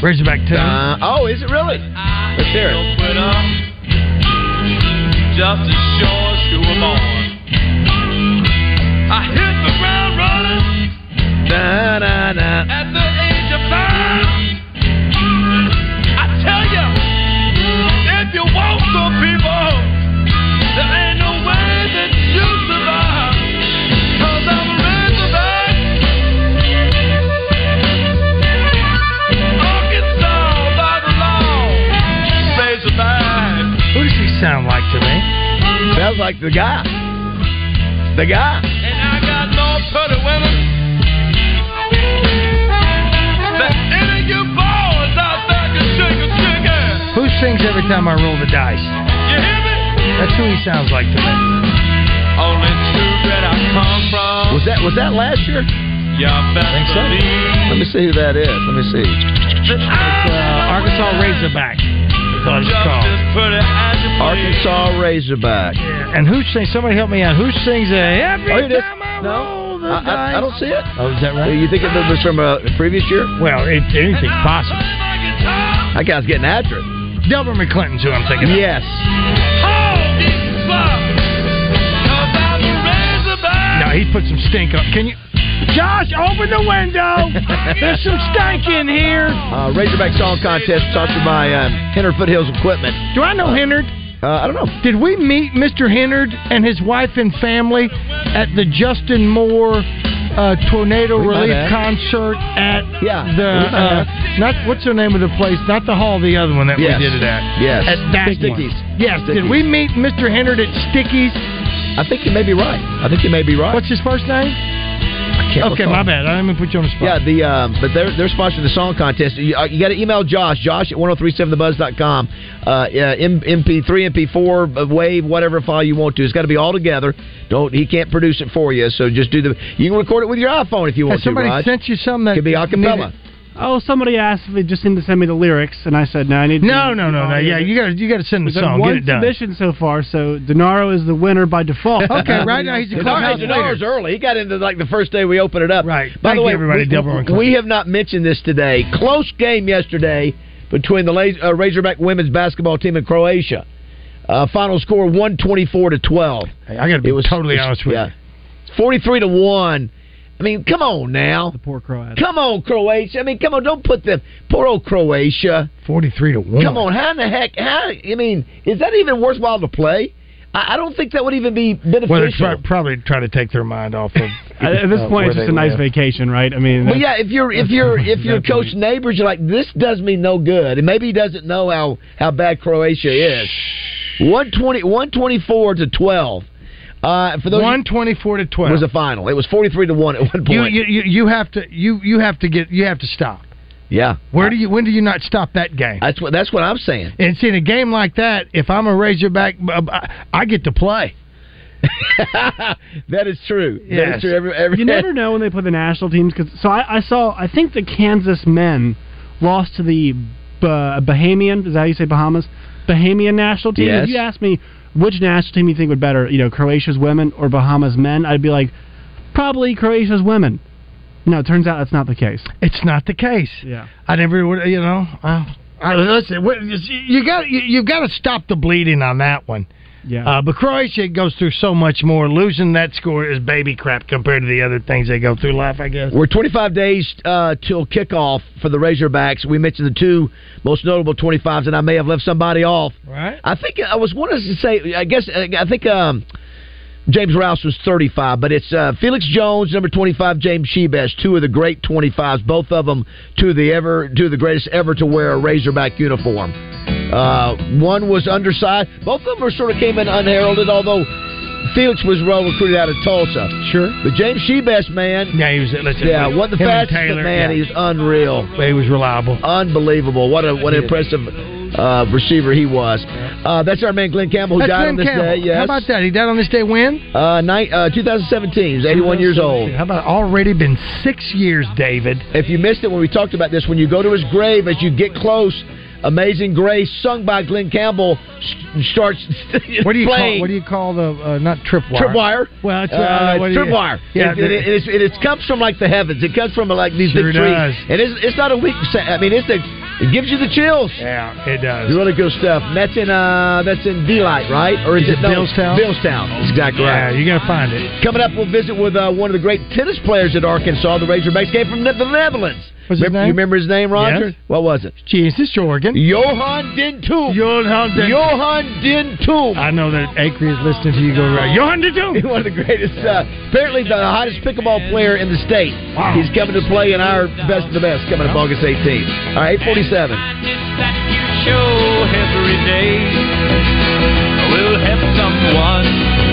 Razorback tune. Uh, oh, is it really? Let's hear it. Just as sure as you were born. I hit the ground running Da, da, da. Sounds like the guy. The guy. And I got no pretty women. That any of you boys out there can shake a chicken. Who sings every time I roll the dice? You hear me? That's who he sounds like to me. Only two that I come from. Was that was that last year? You best think so. Let me see who that is. Let me see. It's uh, Arkansas Razorback. That's what I'm it's just called. as pretty as you please. Arkansas Razorback. And who sings? Somebody help me out. Who sings a every Oh, here it is. time I No. roll the I, I, I don't see it. Oh, is that right? You think it was from a previous year? Well, it, anything's possible. That guy's getting after it. Delbert McClinton's who I'm thinking. of. Yes. No, he put some stink on. Can you, Josh? Open the window. There's some stank in here. Uh, Razorback Song Contest sponsored by uh, Hennard Foothills Equipment. Do I know Hennard? Uh, I don't know. Did we meet Mr. Hennard and his wife and family at the Justin Moore uh, tornado We relief concert at Yeah, the uh, not what's the name of the place? Not the hall, the other one that Yes. we did it at. Yes. at that Stickies. one. Yes. Did we meet Mr. Hennard at Stickies? I think you may be right. I think you may be right. What's his first name? Okay, my bad. I didn't to put you on the spot. Yeah, the um, but they're they're sponsoring the song contest. You, uh, you got to email Josh, Josh at 1037thebuzz.com. Uh, yeah, M- MP3, MP4, uh, Wave, whatever file you want to. It's got to be all together. Don't he can't produce it for you. So just do the. You can record it with your iPhone if you want Has somebody to. Raj. sent you something that Could be a cappella. needed- Oh, somebody asked if they just need to send me the lyrics, and I said no. I need. No, to, no, no, no. Yeah, you got to you got to send the We've had song. one Get it done. submission so far, so Denaro is the winner by default. Okay, right now he's a All clubhouse right, Denar's leader. early. He got into like the first day we opened it up. Right. By Thank the you, way, everybody. we, we have not mentioned this today. Close game yesterday between the La- uh, Razorback women's basketball team and Croatia. Uh, final score one twenty four to twelve. Hey, I got to be was, totally honest with yeah, you. forty three to one. I mean, come on now. The poor Croatia. Come on, Croatia. I mean, come on. Don't put the poor old Croatia. Forty-three to one. Come on. How in the heck? How? I mean, is that even worthwhile to play? I, I don't think that would even be beneficial. Well, they're try, probably try to take their mind off of. At this uh, point, it's just they a nice live. vacation, right? I mean, Well, yeah, if you're if you're if you're That's coach neighbors, you're like this does me no good, and maybe he doesn't know how how bad Croatia is. 120, 124 to 12. Uh, for those 124 to 12 was the final. It was 43 to 1 at one point. you you you have to you you have to get you have to stop. yeah. Where do you when do you not stop that game? That's what that's what I'm saying. And see, in a game like that, if I'm a Razorback, uh, I- I get to play. that is true. That Yes. is true. Every, every, you never know when they play the national teams because so I, I saw I think the Kansas men lost to the bah- Bahamian is that how you say Bahamas Bahamian national team. Yes. If you ask me which national team you think would better, you know Croatia's women or Bahamas men, I'd be like probably Croatia's women. No, it turns out that's not the case. It's not the case. Yeah. I never would. You know. Uh, I, listen, what- you got you, you've got to stop the bleeding on that one. Yeah. Uh, but Croatia goes through so much more. Losing that score is baby crap compared to the other things they go through life. I guess. We're 25 days uh, till kickoff for the Razorbacks. We mentioned the two most notable 25s, and I may have left somebody off. Right. I think I was wanting to say. I guess I think um, James Rouse was 35, but it's uh, Felix Jones, number 25, James Shibest, two of the great 25s. Both of them two of the ever two of the greatest ever to wear a Razorback uniform. Uh, one was undersized. Both of them were sort of came in unheralded, although. Felix was well recruited out of Tulsa. Sure. But James Shibest, man. Yeah, he was. Listen, Yeah, what the fastest, Taylor, man, yeah. he's unreal. He was reliable. Unbelievable. What a what an impressive uh, receiver he was. Uh, that's our man Glen Campbell who That's died Glen on this Campbell. day. Yes. How about that? He died on this day when? Uh, ni- uh, 2017. He was 81 years old. How about already been six years, David? If you missed it when we talked about this, when you go to his grave, as you get close, "Amazing Grace," sung by Glen Campbell, starts What do you playing. call? What do you call the uh, not tripwire? Tripwire. Well, it's, Uh, uh, tripwire. Yeah, it, it, it, it, it comes from like the heavens. It comes from like these Sure big trees. does. And it's, it's not a weak. I mean, it's the it gives you the chills. Yeah, it does. Really good stuff. And that's in uh that's in Delight, right? Or is, Is it no, Billstown? Billstown. Exactly Yeah, right. you got to find it. Coming up, we'll visit with uh, one of the great tennis players at Arkansas. The Razorbacks came from the Netherlands. What's his remember, name? You remember his name, Roger? Yes. What was it? Jesus, Jorgen. Johan Dentum. Johan Den- Johan Dentum. I know that Acree is listening to you go right. Johan Dentum. One of the greatest, uh, apparently the hottest pickleball player in the state. Wow. He's coming to play in our best of the best coming up August 18th. All right, 847. that you show every day will help someone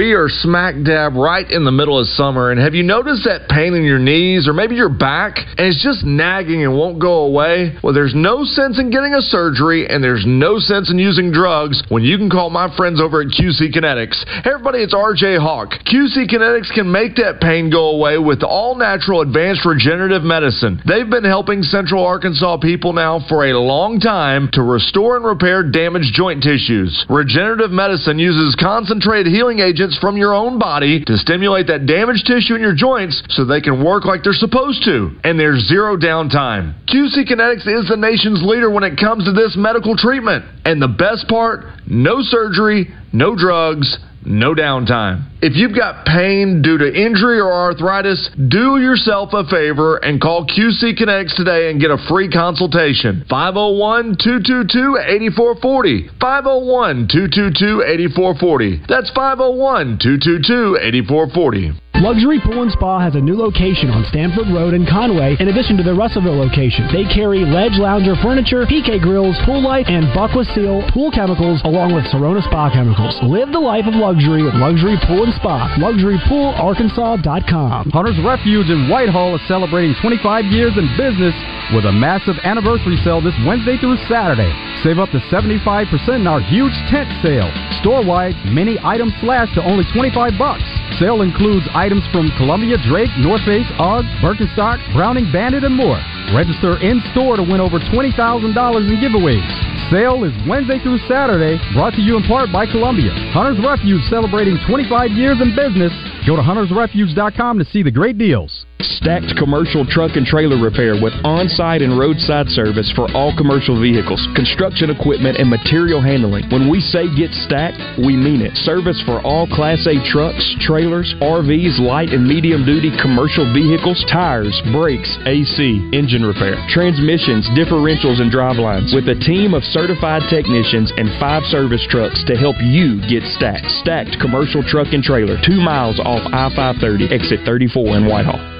we are smack dab right in the middle of summer, and have you noticed that pain in your knees or maybe your back, and it's just nagging and won't go away? Well, there's no sense in getting a surgery, and there's no sense in using drugs when you can call my friends over at QC Kinetics. Hey, everybody, it's RJ Hawk. QC Kinetics can make that pain go away with all natural advanced regenerative medicine. They've been helping Central Arkansas people now for a long time to restore and repair damaged joint tissues. Regenerative medicine uses concentrated healing agents from your own body to stimulate that damaged tissue in your joints so they can work like they're supposed to. And there's zero downtime. QC Kinetics is the nation's leader when it comes to this medical treatment. And the best part no surgery, no drugs. No downtime. If you've got pain due to injury or arthritis, do yourself a favor and call QC Kinetics today and get a free consultation. 501 222 8440. 501 222 8440. That's 501 222 8440. Luxury Pool and Spa has a new location on Stanford Road in Conway, in addition to their Russellville location. They carry Ledge Lounger furniture, PK grills, pool light, and Baquacil pool chemicals, along with Serona Spa chemicals. Live the life of luxury with Luxury Pool and Spa. LuxuryPoolArkansas.com. Hunter's Refuge in Whitehall is celebrating 25 years in business with a massive anniversary sale this Wednesday through Saturday. Save up to 75% in our huge tent sale. Store-wide, many items slashed to only 25 bucks. Sale includes items from Columbia, Drake, North Face, UGG, Birkenstock, Browning Banded, and more. Register in-store to win over $20,000 in giveaways. Sale is Wednesday through Saturday, brought to you in part by Columbia. Hunter's Refuge celebrating 25 years in business. Go to huntersrefuge.com to see the great deals. Stacked commercial truck and trailer repair with on-site and roadside service for all commercial vehicles, construction equipment, and material handling. When we say get stacked, we mean it. Service for all Class A trucks, trailers, RVs, light and medium duty commercial vehicles, tires, brakes, AC, engine repair, transmissions, differentials, and drivelines with a team of certified technicians and five service trucks to help you get stacked. Stacked commercial truck and trailer, two miles off I 530, exit 34 in Whitehall.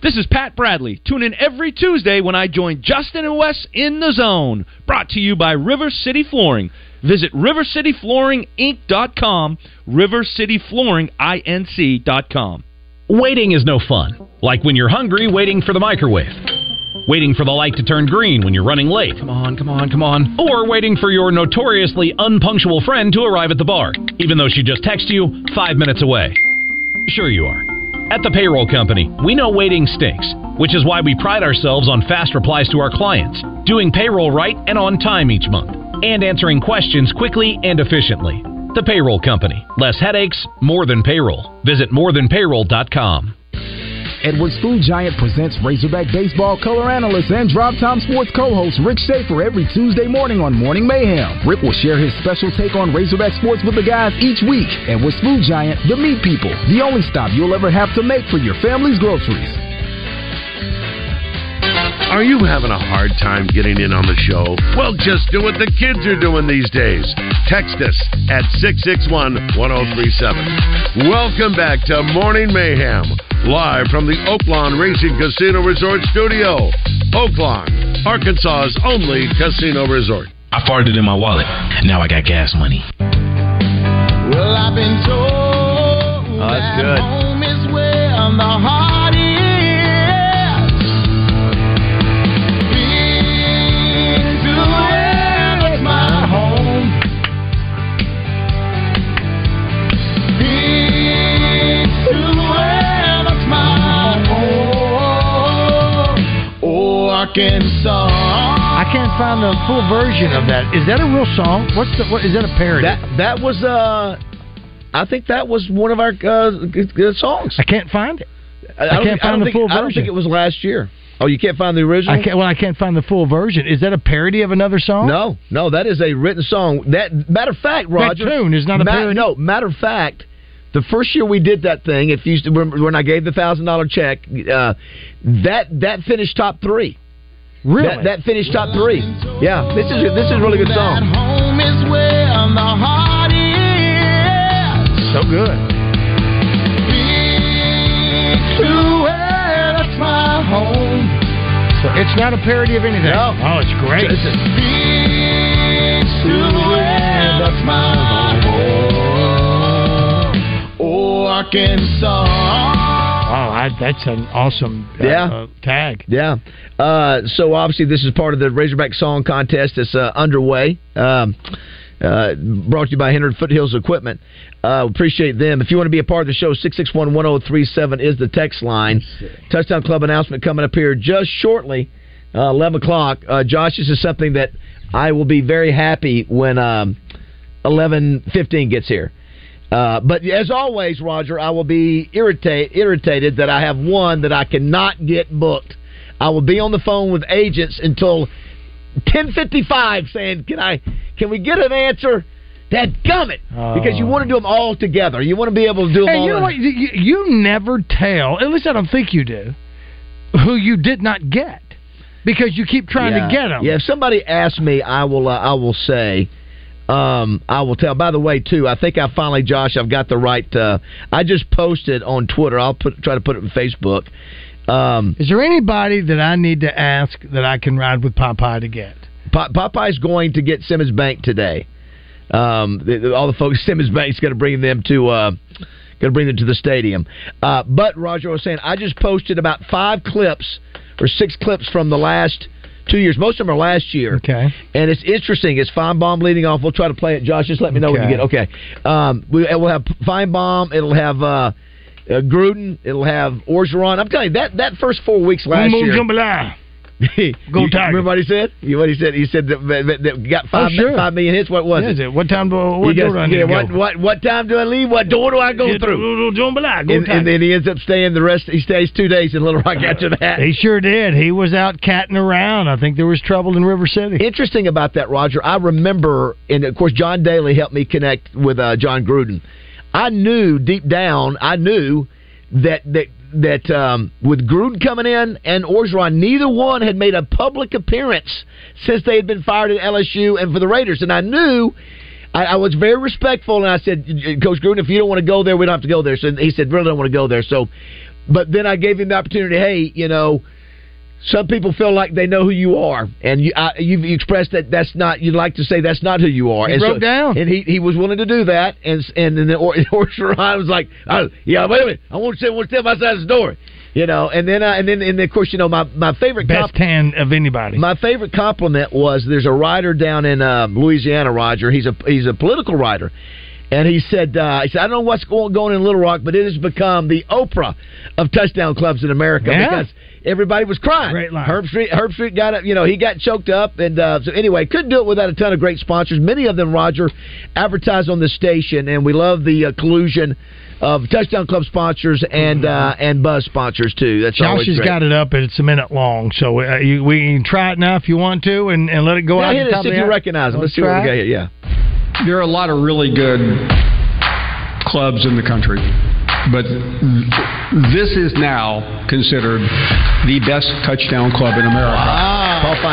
This is Pat Bradley. Tune in every Tuesday when I join Justin and Wes in the zone. Brought to you by River City Flooring. Visit rivercityflooringinc.com, rivercityflooringinc.com. Waiting is no fun. Like when you're hungry, waiting for the microwave. Waiting for the light to turn green when you're running late. Come on, come on, come on. Or waiting for your notoriously unpunctual friend to arrive at the bar, even though she just texted you five minutes away. Sure, you are. At the payroll company, we know waiting stinks, which is why we pride ourselves on fast replies to our clients, doing payroll right and on time each month, and answering questions quickly and efficiently. The payroll company. Less headaches, more than payroll. Visit morethanpayroll.com. Edwards Food Giant presents Razorback Baseball color analyst and Drive Time Sports co-host Rick Schaefer every Tuesday morning on Morning Mayhem. Rick will share his special take on Razorback sports with the guys each week. Edwards Food Giant, the meat people, the only stop you'll ever have to make for your family's groceries. Are you having a hard time getting in on the show? Well, just do what the kids are doing these days. Text us at 661 1037. Welcome back to Morning Mayhem, live from the Oaklawn Racing Casino Resort Studio. Oaklawn, Arkansas's only casino resort. I farted in my wallet. Now I got gas money. Well, I've been told Oh, that's that good. I can't find the full version of that. Is that a real song? What's the? What is that a parody? That that was uh, I think that was one of our uh, good, good songs. I can't find it. I, I don't can't think- I find don't the think- full version. I don't think it was last year. Oh, you can't find the original? I can't. Well, I can't find the full version. Is that a parody of another song? No, no, that is a written song. That matter of fact, Roger, tune is not a ma- parody? No, matter of fact, the first year we did that thing, if you when when I gave the thousand dollar check, uh, that that finished top three. Really? That, that finished top three. Yeah, this is this is a really good song. home is where the heart is. So good. To where that's my home. So it's not a parody of anything. No. Oh, it's great. To where that's my home. Oh, Arkansas. I, that's an awesome uh, Yeah. uh, tag. Yeah. Uh, so obviously this is part of the Razorback Song Contest that's uh, underway. Um, uh, brought to you by Henry Foothills Equipment. Uh, appreciate them. If you want to be a part of the show, 661-1037 is the text line. Touchdown Club announcement coming up here just shortly, uh, 11 o'clock. Uh, Josh, this is something that I will be very happy when um, 11.15 gets here. Uh, but as always, Roger, I will be irritate, irritated that I have one that I cannot get booked. I will be on the phone with agents until 10:55, saying, "Can I? Can we get an answer?" That gummit, because you want to do them all together. You want to be able to do them Hey, all. you know what? You, you never tell. At least I don't think you do. who you did not get because you keep trying yeah. to get them. Yeah, if somebody asks me, I will. Uh, I will say. Um, I will tell. By the way, too, I think I finally, Josh, I've got the right. Uh, I just posted on Twitter. I'll put try to put it on Facebook. Um, Is there anybody that I need to ask that I can ride with Popeye to get? Po- Popeye's going to get Simmons Bank today. Um, all the folks, Simmons Bank's going to bring them to. Uh, Going to bring them to the stadium. Uh, but Roger was saying, I just posted about five clips or six clips from the last two years. Most of them are last year. Okay. And it's interesting. It's Finebaum leading off. We'll try to play it. Josh, just let me know when you get. Okay. Um, we, we'll have Finebaum. It'll have uh, uh, Gruden. It'll have Orgeron. I'm telling you that that first four weeks last year. Go You- Tiger. Remember what he said? You what he said? He said that, that, that got five, Oh, sure. five million hits. What was What it? What time do what He door do yeah, what, what what time do I leave? What door do I go Yeah, through? Jambalaya. Go And, Tiger. and then he ends up staying the rest. He stays two days in Little Rock after that. He sure did. He was out catting around. I think there was trouble in River City. Interesting about that, Roger. I remember, and of course, John Daly helped me connect with uh, Jon Gruden. I knew deep down, I knew that that that um, with Gruden coming in and Orgeron, neither one had made a public appearance since they had been fired at LSU and for the Raiders, and I knew. I, I was very respectful, and I said, "Coach Gruden, if you don't want to go there, we don't have to go there." So he said, "Really don't want to go there." So, but then I gave him the opportunity. Hey, you know, some people feel like they know who you are, and you, I, you've expressed that that's not. You'd like to say that's not who you are. He and broke down. and he he was willing to do that. And and then or, Orgeron was like, oh, "Yeah, wait a minute, I want to say, want to step outside the door." You know, and then uh, and then and then of course, you know, my my favorite Best hand of anybody. my favorite compliment was there's a writer down in uh, Louisiana, Roger. He's a he's a political writer, and he said uh, he said I don't know what's going going in Little Rock, but it has become the Oprah of touchdown clubs in America Yeah. because everybody was crying. Great line. Herbstreit Herb Street got it. You know he got choked up, and uh, so anyway, couldn't do it without a ton of great sponsors. Many of them, Roger, advertise on the station, and we love the uh, collusion. Of touchdown club sponsors and uh, and buzz sponsors too. That's Josh has great. got it up, and it's a minute long. So uh, you, we can try it now if you want to, and, and let it go Yeah, out. hit it, see if you recognize them. Let's see try what we got here. Yeah. There are a lot of really good clubs in the country, but this is now considered the best touchdown club in America.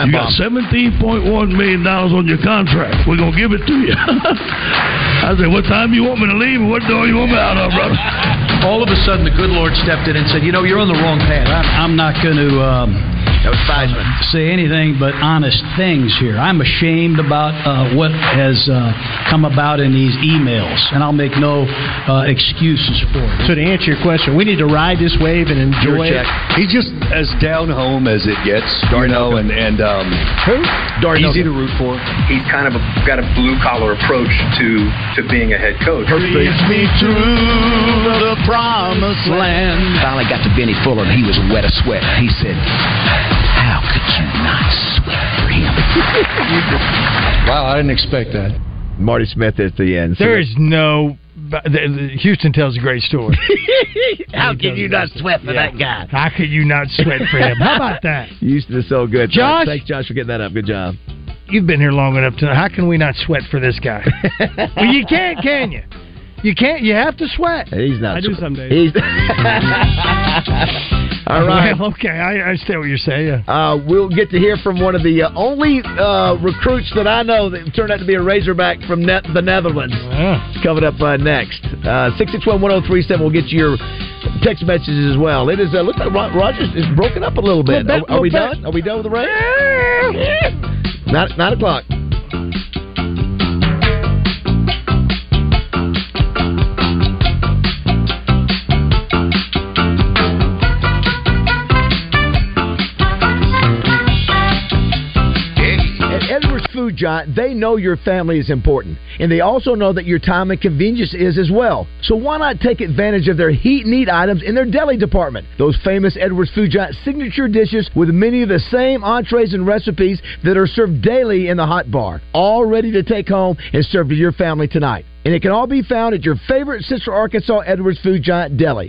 You got seventeen point one million dollars on your contract. We're gonna give it to you. I said, "What time you want me to leave, what door you want me out of, brother?" All of a sudden, the good Lord stepped in and said, "You know, you're on the wrong path. I'm, I'm not going to um, say anything but honest things here. I'm ashamed about uh, what has uh, come about in these emails, and I'll make no uh, excuses for it." So to answer your question, we need to ride this wave and enjoy it. He's just as down home as it gets, you know, and and um, easy to root for. He's kind of a, got a blue collar approach to to being a head coach. Leads me through the promised land. Finally got to Bennie Fuller and he was wet a sweat. He said, How could you not sweat for him? wow, I didn't expect that. Marty Smith at the end. There is no. the- the- Houston tells a great story. How can you not sweat for Yeah. that guy? How could you not sweat for him? How about that? Houston is so good. Josh? Thanks, Josh, for getting that up. Good job. You've been here long enough to know. How can we not sweat for this guy? well, you can't, can you? You can't. You have to sweat. He's not. I do some days. He's. All right. Well, okay, I I understand what you're saying. Uh, we'll get to hear from one of the uh, only uh, recruits that I know that turned out to be a Razorback from ne- the Netherlands. It's coming up uh, next. Uh, 661-1037 will get you your text messages as well. It is uh, looks like Ro- Rogers is broken up a little bit. Little bit, are, are we little bit. done? Are we done with the race? Nine, nine o'clock. Food they know your family is important, and they also know that your time and convenience is as well. So why not take advantage of their heat and eat items in their deli department? Those famous Edwards Food Giant signature dishes with many of the same entrees and recipes that are served daily in the hot bar, all ready to take home and serve to your family tonight. And it can all be found at your favorite Central Arkansas Edwards Food Giant deli.